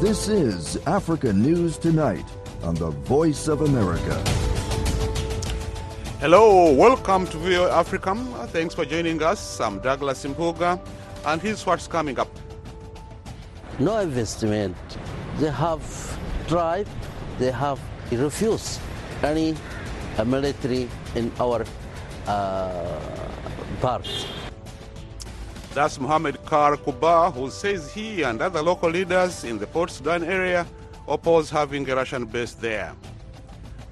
This is Africa News Tonight on the Voice of America. Hello, welcome to VOA Africa. Thanks for joining us. I'm Douglas Mpuga, and here's what's coming up. No investment. They have tried, they have refused any military in our uh, part. That's Mohammed Kar Kuba, who says he and other local leaders in the Port Sudan area oppose having a Russian base there.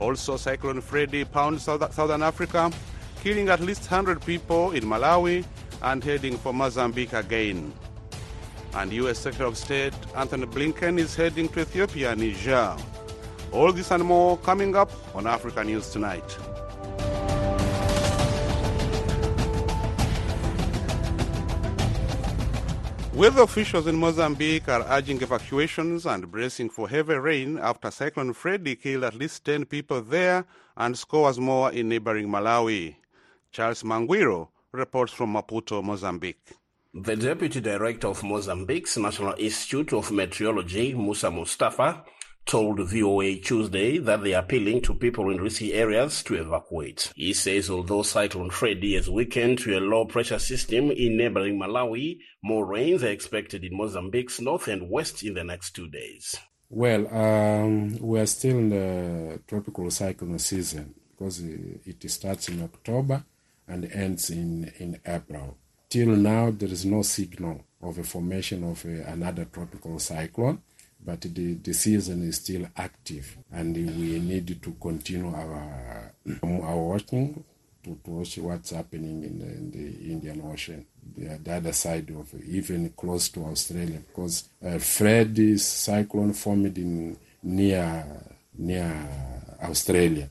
Also, Cyclone Freddy pounds South- Southern Africa, killing at least 100 people in Malawi and heading for Mozambique again. And U.S. Secretary of State Antony Blinken is heading to Ethiopia and Niger. All this and more coming up on Africa News Tonight. Weather officials in Mozambique are urging evacuations and bracing for heavy rain after Cyclone Freddy killed at least 10 people there and scores more in neighboring Malawi. Charles Mangwiro reports from Maputo, Mozambique. The Deputy Director of Mozambique's National Institute of Meteorology, Musa Mustafa, told VOA Tuesday that they are appealing to people in risky areas to evacuate. He says although Cyclone Freddy has weakened to a low pressure system in neighboring Malawi, more rains are expected in Mozambique's north and west in the next two days. Well, um, we are still in the tropical cyclone season because it starts in October and ends in, in April. Till now, there is no signal of a formation of a, another tropical cyclone, but the, the season is still active, and we need to continue our our watching to, to watch what's happening in the, in the Indian Ocean, the, the other side of even close to Australia, because uh, Freddy's cyclone formed in near near Australia,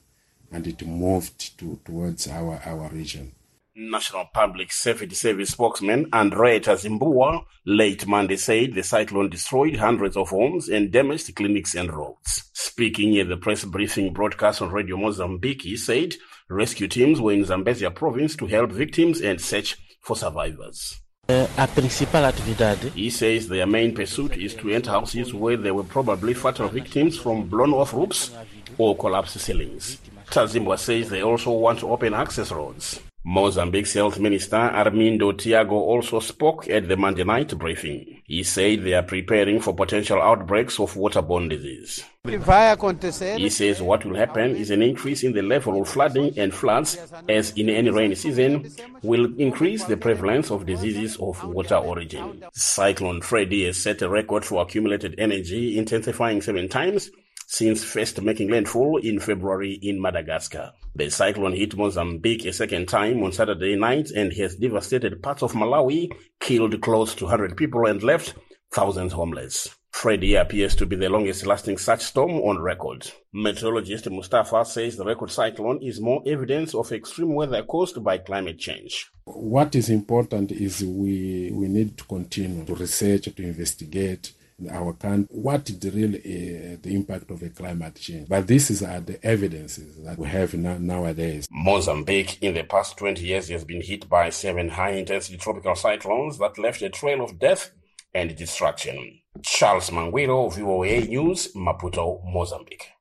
and it moved to, towards our our region. National Public Safety Service spokesman Andrea Zimbua late Monday said the cyclone destroyed hundreds of homes and damaged clinics and roads. Speaking at the press briefing broadcast on Radio Mozambique, he said rescue teams were in Zambezia province to help victims and search for survivors. Eh, Atividade He says their main pursuit is to enter houses where there were probably fatal victims from blown off roofs or collapsed ceilings. Tazimbwa says they also want to open access roads. Mozambique's Health Minister Armindo Tiago also spoke at the Monday night briefing. He said they are preparing for potential outbreaks of waterborne disease. He says what will happen is an increase in the level of flooding and floods, as in any rainy season, will increase the prevalence of diseases of water origin. Cyclone Freddy has set a record for accumulated energy, intensifying seven times since first making landfall in February in Madagascar. The cyclone hit Mozambique a second time on Saturday night and has devastated parts of Malawi, killed close to 100 people, and left thousands homeless. Freddy appears to be the longest lasting such storm on record. Meteorologist Mustafa says the record cyclone is more evidence of extreme weather caused by climate change. What is important is we, we need to continue to research, to investigate in our country what the real uh, the impact of a climate change. But this is uh, the evidences that we have now, nowadays. Mozambique in the past 20 years has been hit by seven high intensity tropical cyclones that left a trail of death and destruction. Charles Mangwiro, VOA News, Maputo, Mozambique.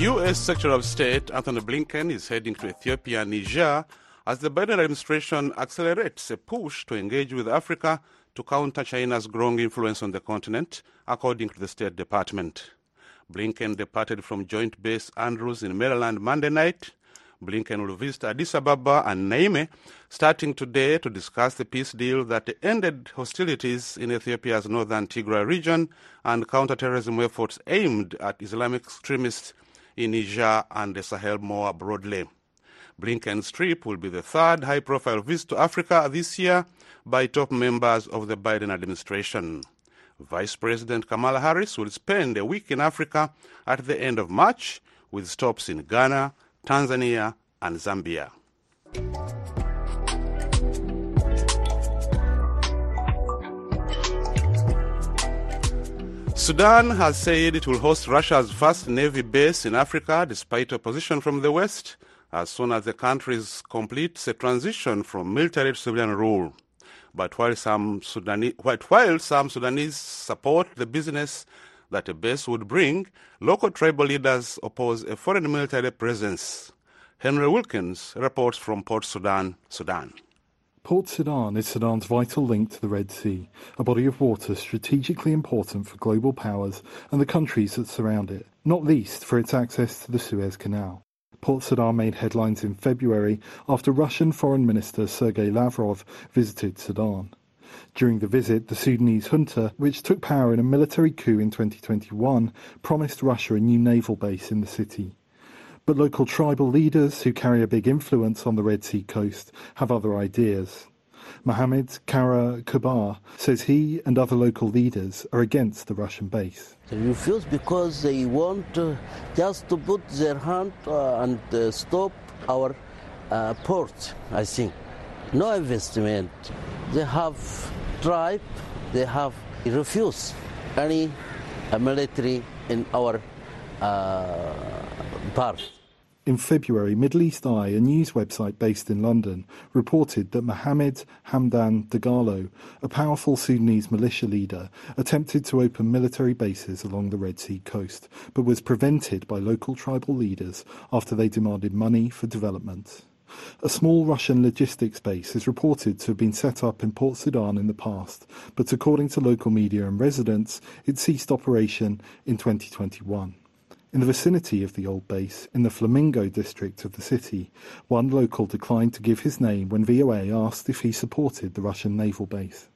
U.S. Secretary of State Antony Blinken is heading to Ethiopia and Niger as the Biden administration accelerates a push to engage with Africa to counter China's growing influence on the continent, according to the State Department. Blinken departed from Joint Base Andrews in Maryland Monday night. Blinken will visit Addis Ababa and Niamey starting today to discuss the peace deal that ended hostilities in Ethiopia's northern Tigray region and counterterrorism efforts aimed at Islamic extremists in Niger and the Sahel more broadly. Blinken's trip will be the third high profile visit to Africa this year by top members of the Biden administration. Vice President Kamala Harris will spend a week in Africa at the end of March with stops in Ghana, Tanzania, and Zambia. Sudan has said it will host Russia's first navy base in Africa despite opposition from the West as soon as the country completes a transition from military to civilian rule. But while some, Sudanese, while some Sudanese support the business that a base would bring, local tribal leaders oppose a foreign military presence. Henry Wilkins reports from Port Sudan, Sudan. Port Sudan is Sudan's vital link to the Red Sea, a body of water strategically important for global powers and the countries that surround it, not least for its access to the Suez Canal. Port Sudan made headlines in February after Russian Foreign Minister Sergei Lavrov visited Sudan. During the visit, the Sudanese junta, which took power in a military coup in 2021, promised Russia a new naval base in the city. But local tribal leaders, who carry a big influence on the Red Sea coast, have other ideas. Mohammed Kara Kabar says he and other local leaders are against the Russian base. They refuse because they want uh, just to put their hand uh, and uh, stop our uh, port, I think. No investment. They have tried, they have refused any uh, military in our uh, part. In February, Middle East Eye, a news website based in London, reported that Mohammed Hamdan Dagalo, a powerful Sudanese militia leader, attempted to open military bases along the Red Sea coast, but was prevented by local tribal leaders after they demanded money for development. A small Russian logistics base is reported to have been set up in Port Sudan in the past, but according to local media and residents, it ceased operation in 2021. In the vicinity of the old base, in the Flamingo district of the city, one local declined to give his name when VOA asked if he supported the Russian naval base.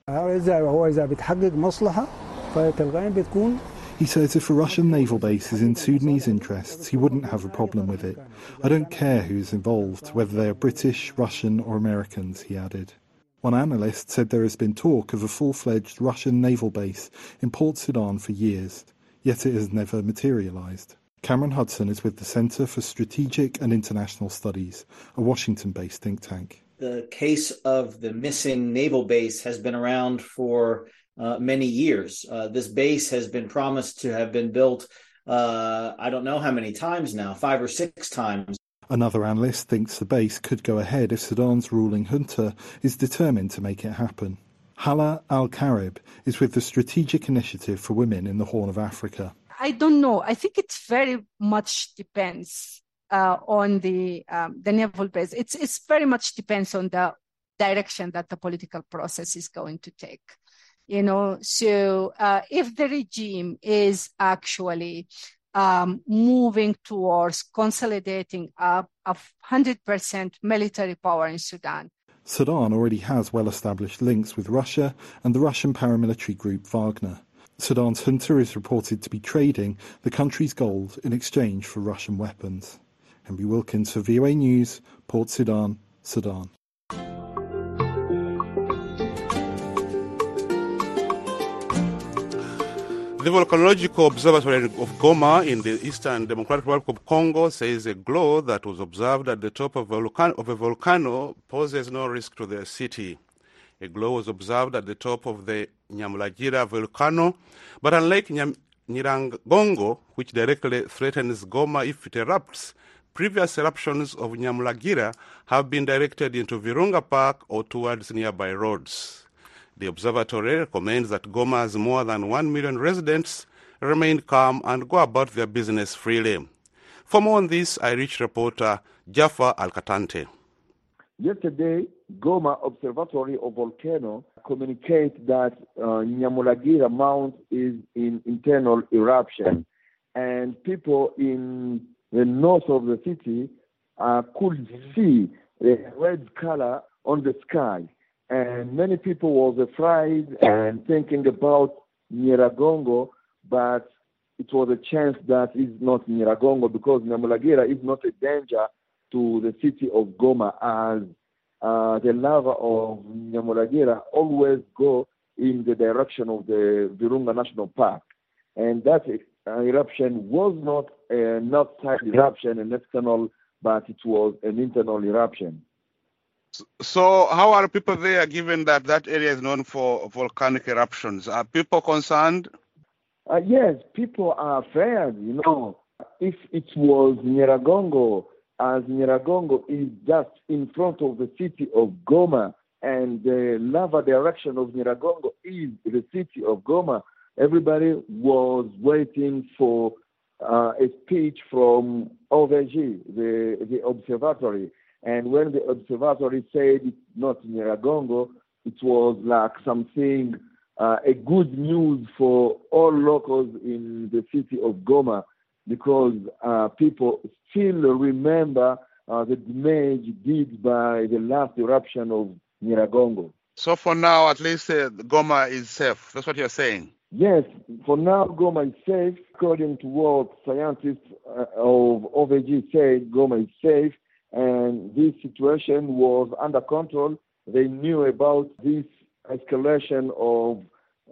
He says if a Russian naval base is in Sudanese interests, he wouldn't have a problem with it. I don't care who's involved, whether they are British, Russian, or Americans, he added. One analyst said there has been talk of a full fledged Russian naval base in Port Sudan for years, yet it has never materialized. Cameron Hudson is with the Center for Strategic and International Studies, a Washington based think tank. The case of the missing naval base has been around for uh, many years. Uh, this base has been promised to have been built, uh, I don't know how many times now, five or six times. Another analyst thinks the base could go ahead if Sudan's ruling junta is determined to make it happen. Hala Al Karib is with the Strategic Initiative for Women in the Horn of Africa. I don't know. I think it very much depends uh, on the um, the naval base. It's it's very much depends on the direction that the political process is going to take. You know, so uh, if the regime is actually um, moving towards consolidating a hundred percent military power in Sudan. Sudan already has well established links with Russia and the Russian paramilitary group Wagner. Sudan's junta is reported to be trading the country's gold in exchange for Russian weapons. Henry Wilkins for VOA News, Port Sudan, Sudan. The Volcanological Observatory of Goma in the Eastern Democratic Republic of Congo says a glow that was observed at the top of a, of a volcano poses no risk to the city. A glow was observed at the top of the Nyamulagira volcano, but unlike Nyam- Nyiragongo, which directly threatens Goma if it erupts, previous eruptions of Nyamulagira have been directed into Virunga Park or towards nearby roads. The observatory recommends that Goma's more than 1 million residents remain calm and go about their business freely. For more on this, I reached reporter Jaffa Alkatante. Yesterday, Goma Observatory of Volcano communicate that uh, Nyamulagira Mount is in internal eruption, and people in the north of the city uh, could see the red color on the sky, and many people was afraid and thinking about Nyiragongo, but it was a chance that is not Nyiragongo because Nyamulagira is not a danger to the city of Goma as uh, the lava of Nyamulagira always go in the direction of the Virunga National Park. And that uh, eruption was not an outside eruption, an external, but it was an internal eruption. So, how are people there given that that area is known for volcanic eruptions? Are people concerned? Uh, yes, people are afraid. You know, if it was Nyiragongo, as Nyiragongo is just in front of the city of Goma and the lava direction of Nyiragongo is the city of Goma, everybody was waiting for uh, a speech from OVG, the, the observatory. And when the observatory said it's not Nyiragongo, it was like something, uh, a good news for all locals in the city of Goma because uh, people still remember uh, the damage did by the last eruption of Nyiragongo. So for now, at least uh, Goma is safe. That's what you're saying. Yes, for now, Goma is safe. According to what scientists uh, of OVG said, Goma is safe, and this situation was under control. They knew about this escalation of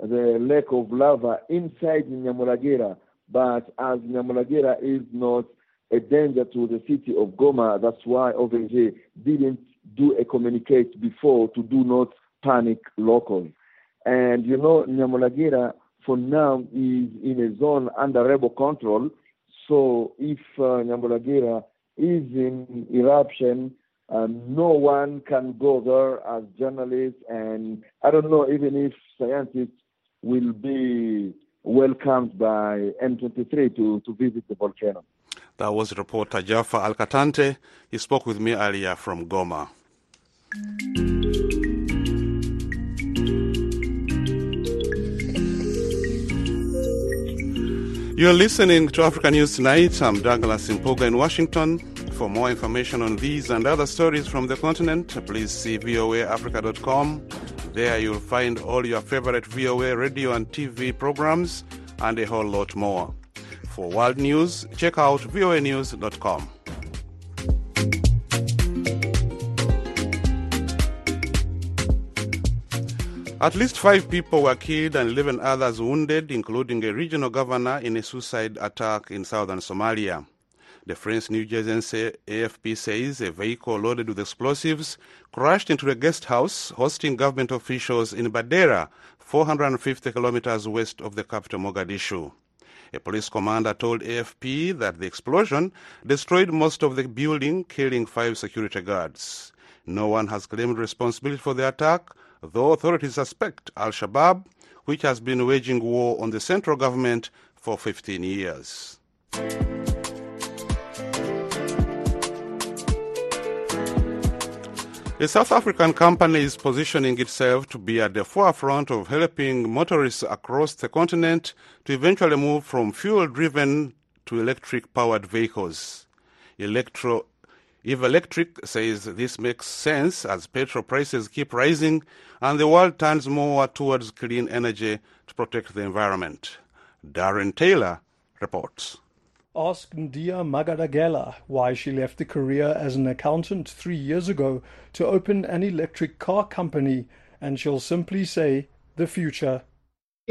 the lack of lava inside Nyamulagira, but as Nyamulagira is not a danger to the city of Goma, that's why OVG didn't do a communicate before to do not panic locally. And you know, Nyamulagira for now is in a zone under rebel control. So if uh, Nyamulagira is in eruption, uh, no one can go there as journalists, and I don't know even if scientists will be welcomed by M23 to, to visit the volcano. That was reporter Jaffa Alkatante. He spoke with me earlier from Goma. You're listening to Africa News Tonight. I'm Douglas Mpuga in Washington. For more information on these and other stories from the continent, please see voaafrica.com. There you'll find all your favorite VOA radio and TV programs and a whole lot more. For world news, check out voanews.com. At least five people were killed and 11 others wounded, including a regional governor in a suicide attack in southern Somalia. The French news agency AFP says a vehicle loaded with explosives crashed into a guest house hosting government officials in Badera, 450 kilometers west of the capital Mogadishu. A police commander told AFP that the explosion destroyed most of the building, killing five security guards. No one has claimed responsibility for the attack, though authorities suspect Al Shabaab, which has been waging war on the central government for 15 years. A South African company is positioning itself to be at the forefront of helping motorists across the continent to eventually move from fuel driven to electric powered vehicles. Electro Eve Electric says this makes sense as petrol prices keep rising and the world turns more towards clean energy to protect the environment. Darren Taylor reports. Ask Ndia Magadagela why she left the career as an accountant three years ago to open an electric car company, and she'll simply say, the future.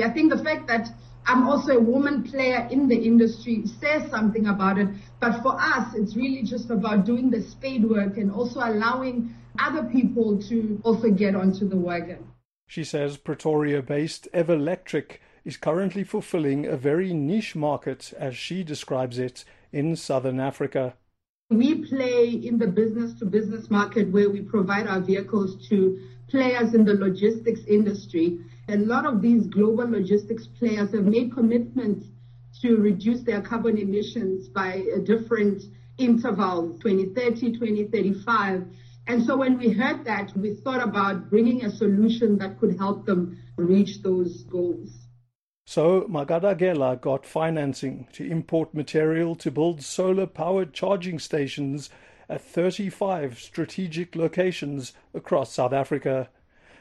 I think the fact that I'm also a woman player in the industry says something about it. But for us, it's really just about doing the spade work and also allowing other people to also get onto the wagon. She says Pretoria based Everlectric is currently fulfilling a very niche market, as she describes it, in southern Africa. We play in the business to business market where we provide our vehicles to players in the logistics industry. A lot of these global logistics players have made commitments to reduce their carbon emissions by a different intervals 2030, 2035. And so when we heard that, we thought about bringing a solution that could help them reach those goals. So Magadagela got financing to import material to build solar-powered charging stations at 35 strategic locations across South Africa.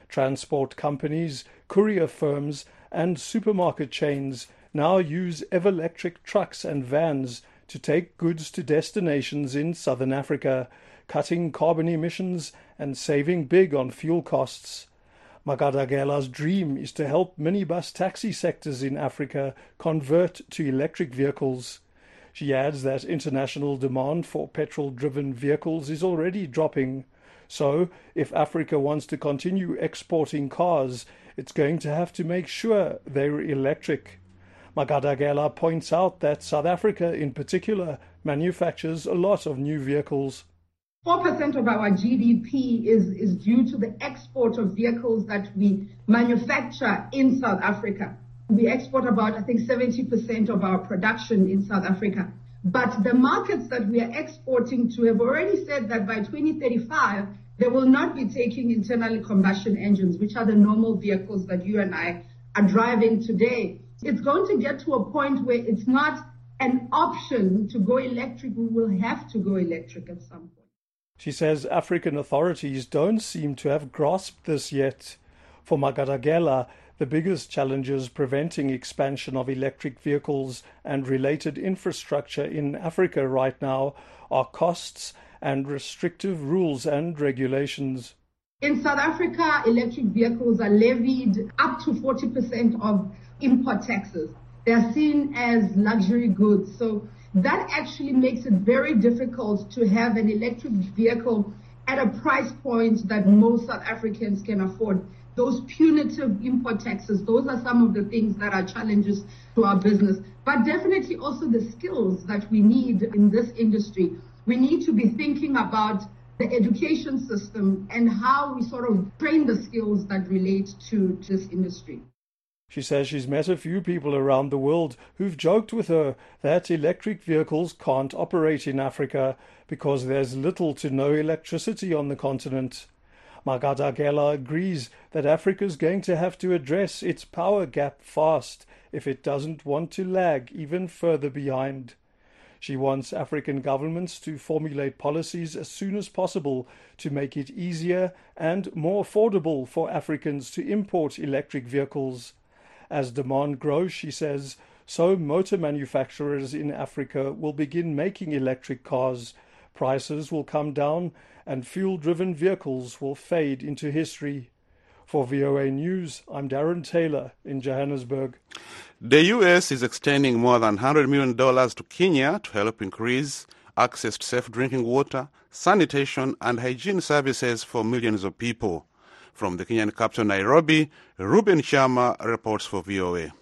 Transport companies, courier firms, and supermarket chains now use Everlectric trucks and vans to take goods to destinations in southern Africa, cutting carbon emissions and saving big on fuel costs. Magadagela's dream is to help minibus taxi sectors in Africa convert to electric vehicles. She adds that international demand for petrol driven vehicles is already dropping. So, if Africa wants to continue exporting cars, it's going to have to make sure they're electric. Magadagela points out that South Africa, in particular, manufactures a lot of new vehicles. 4% of our GDP is, is due to the export of vehicles that we manufacture in South Africa. We export about, I think, 70% of our production in South Africa. But the markets that we are exporting to have already said that by 2035, they will not be taking internal combustion engines, which are the normal vehicles that you and I are driving today. It's going to get to a point where it's not an option to go electric. We will have to go electric at some point. She says African authorities don't seem to have grasped this yet. For Magadagela, the biggest challenges preventing expansion of electric vehicles and related infrastructure in Africa right now are costs and restrictive rules and regulations. In South Africa, electric vehicles are levied up to 40% of import taxes. They are seen as luxury goods. So that actually makes it very difficult to have an electric vehicle at a price point that most South Africans can afford. Those punitive import taxes, those are some of the things that are challenges to our business. But definitely also the skills that we need in this industry. We need to be thinking about the education system and how we sort of train the skills that relate to this industry. She says she's met a few people around the world who've joked with her that electric vehicles can't operate in Africa because there's little to no electricity on the continent. Magadagela agrees that Africa's going to have to address its power gap fast if it doesn't want to lag even further behind. She wants African governments to formulate policies as soon as possible to make it easier and more affordable for Africans to import electric vehicles. As demand grows, she says, so motor manufacturers in Africa will begin making electric cars. Prices will come down and fuel driven vehicles will fade into history. For VOA News, I'm Darren Taylor in Johannesburg. The U.S. is extending more than $100 million to Kenya to help increase access to safe drinking water, sanitation, and hygiene services for millions of people. From the Kenyan capital, Nairobi, Reuben Kyama reports for VOA.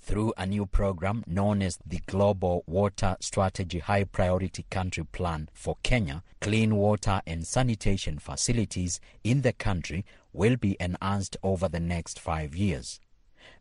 Through a new program known as the Global Water Strategy High Priority Country Plan for Kenya, clean water and sanitation facilities in the country will be enhanced over the next five years.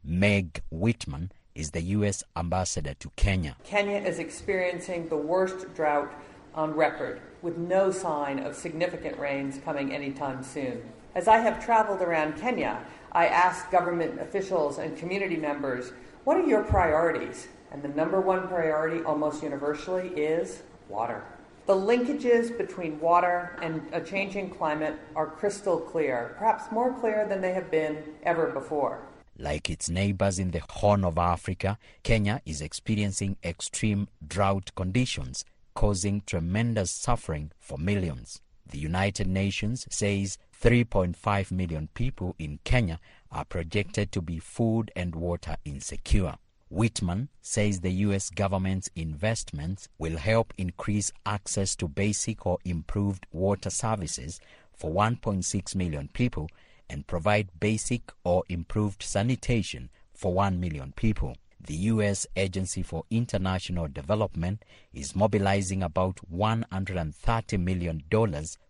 Meg Whitman is the U.S. ambassador to Kenya. Kenya is experiencing the worst drought on record, with no sign of significant rains coming anytime soon. As I have traveled around Kenya, I ask government officials and community members, what are your priorities? And the number one priority, almost universally, is water. The linkages between water and a changing climate are crystal clear, perhaps more clear than they have been ever before. Like its neighbors in the Horn of Africa, Kenya is experiencing extreme drought conditions, causing tremendous suffering for millions. The United Nations says 3.5 million people in Kenya are projected to be food and water insecure. Whitman says the U.S. government's investments will help increase access to basic or improved water services for 1.6 million people and provide basic or improved sanitation for 1 million people. The U.S. Agency for International Development is mobilizing about $130 million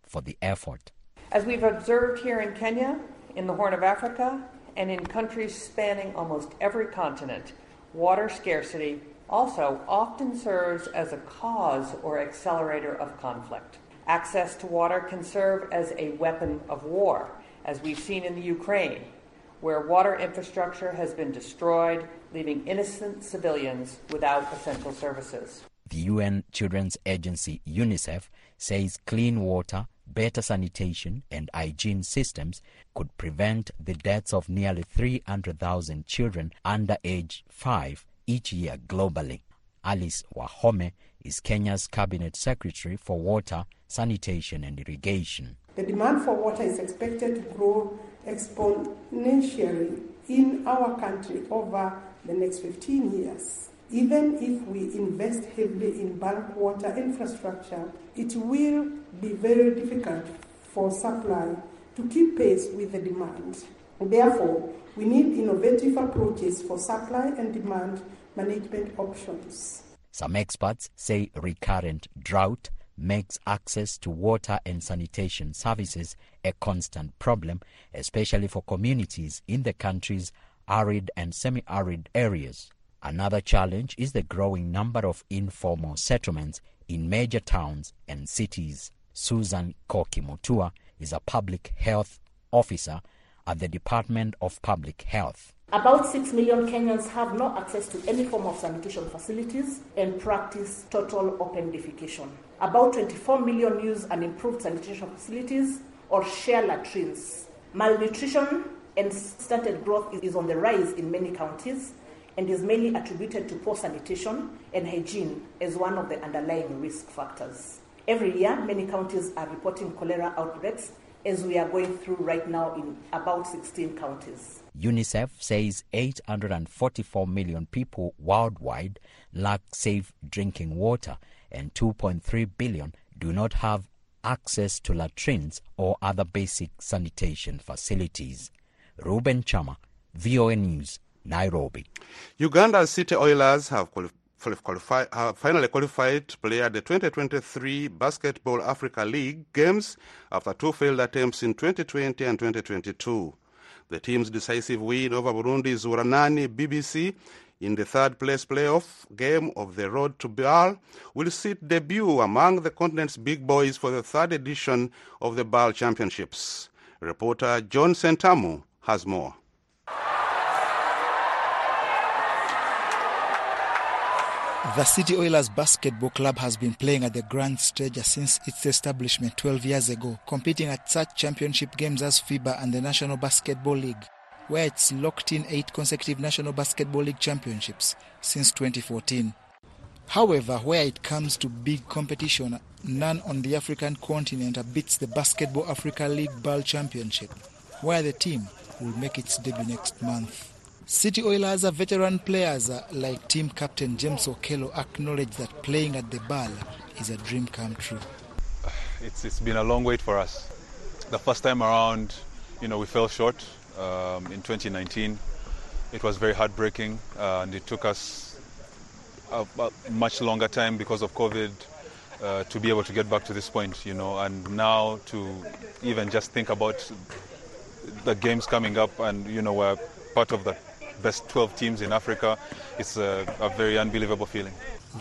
for the effort. As we've observed here in Kenya, in the Horn of Africa, and in countries spanning almost every continent, water scarcity also often serves as a cause or accelerator of conflict. Access to water can serve as a weapon of war, as we've seen in the Ukraine, where water infrastructure has been destroyed, leaving innocent civilians without essential services. The UN Children's Agency, UNICEF, says clean water better sanitation and hygiene systems could prevent the deaths of nearly 300,000 children under age 5 each year globally. Alice Wahome is Kenya's cabinet secretary for water, sanitation and irrigation. The demand for water is expected to grow exponentially in our country over the next 15 years. Even if we invest heavily in bulk water infrastructure, it will be very difficult for supply to keep pace with the demand. Therefore, we need innovative approaches for supply and demand management options. Some experts say recurrent drought makes access to water and sanitation services a constant problem, especially for communities in the country's arid and semi arid areas. Another challenge is the growing number of informal settlements in major towns and cities. Susan Koki Mutua is a public health officer at the Department of Public Health. About 6 million Kenyans have no access to any form of sanitation facilities and practice total open defecation. About 24 million use unimproved sanitation facilities or share latrines. Malnutrition and stunted growth is on the rise in many counties and is mainly attributed to poor sanitation and hygiene as one of the underlying risk factors. Every year, many counties are reporting cholera outbreaks as we are going through right now in about 16 counties. UNICEF says 844 million people worldwide lack safe drinking water and 2.3 billion do not have access to latrines or other basic sanitation facilities. Reuben Kyama, VOA News, Nairobi. Uganda's City Oilers have qualified Qualify, uh, finally qualified to play at the 2023 Basketball Africa League games after two failed attempts in 2020 and 2022. The team's decisive win over Burundi's Urunani BBC in the third place playoff game of the Road to BAL will see debut among the continent's big boys for the third edition of the BAL Championships. Reporter John Sentamu has more. The City Oilers Basketball Club has been playing at the grand stage since its establishment 12 years ago, competing at such championship games as FIBA and the National Basketball League, where it's locked in eight consecutive National Basketball League championships since 2014. However, where it comes to big competition, none on the African continent beats the Basketball Africa League BAL Championship, where the team will make its debut next month. City Oilers are veteran players like team captain James Okello acknowledge that playing at the BAL is a dream come true. It's, it's been a long wait for us. The first time around, you know, we fell short um, in 2019. It was very heartbreaking uh, and it took us a, a, much longer time because of COVID uh, to be able to get back to this point, you know, and now to even just think about the games coming up and, you know, we're part of the best 12 teams in Africa. It's a, a very unbelievable feeling.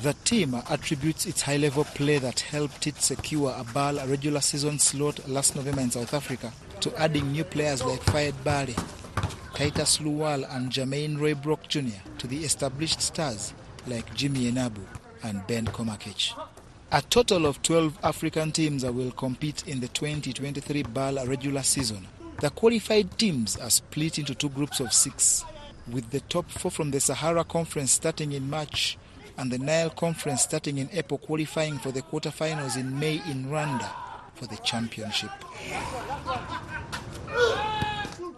The team attributes its high level play that helped it secure a BAL regular season slot last November in South Africa to adding new players like Fayed Bale, Titus Luwal, and Jermaine Roy Brock Jr. to the established stars like Jimmy Enabu and Ben Komakech. A total of 12 African teams will compete in the 2023 BAL regular season. The qualified teams are split into two groups of six with the top four from the Sahara Conference starting in March and the Nile Conference starting in April, qualifying for the quarterfinals in May in Rwanda for the championship.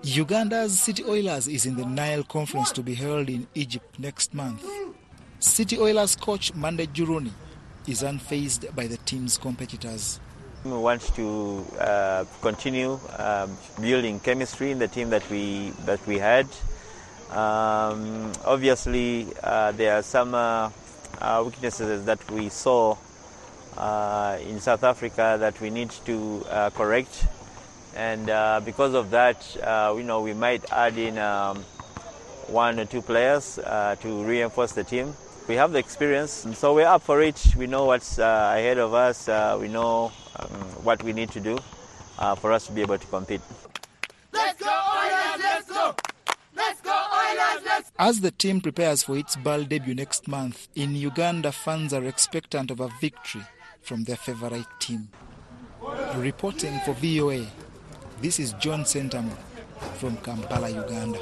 Uganda's City Oilers is in the Nile Conference to be held in Egypt next month. City Oilers coach Mande Juruni is unfazed by the team's competitors. We want to uh, continue um, building chemistry in the team that we that we had. Um, obviously, uh, there are some uh, uh, weaknesses that we saw uh, in South Africa that we need to uh, correct, and because of that, you know, we might add in um, one or two players to reinforce the team. We have the experience, so we're up for it. We know what's ahead of us. we know um, what we need to do for us to be able to compete. Let's go, Oilers! Let's go! Let's go, Oilers! Let's As the team prepares for its BAL debut next month, in Uganda, fans are expectant of a victory from their favorite team. Reporting for VOA, this is John Sentamu from Kampala, Uganda.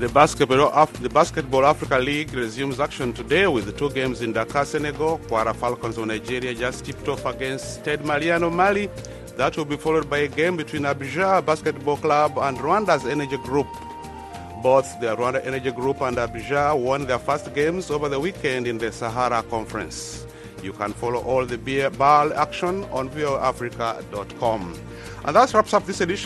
The Basketball, Af- the Basketball Africa League resumes action today with two games in Dakar, Senegal. Kwara Falcons of Nigeria just tipped off against Stade Mariano Mali. That will be followed by a game between Abidjan Basketball Club and Rwanda's Energy Group. Both the Rwanda Energy Group and Abidjan won their first games over the weekend in the Sahara Conference. You can follow all the BAL action on voafrica.com. And that wraps up this edition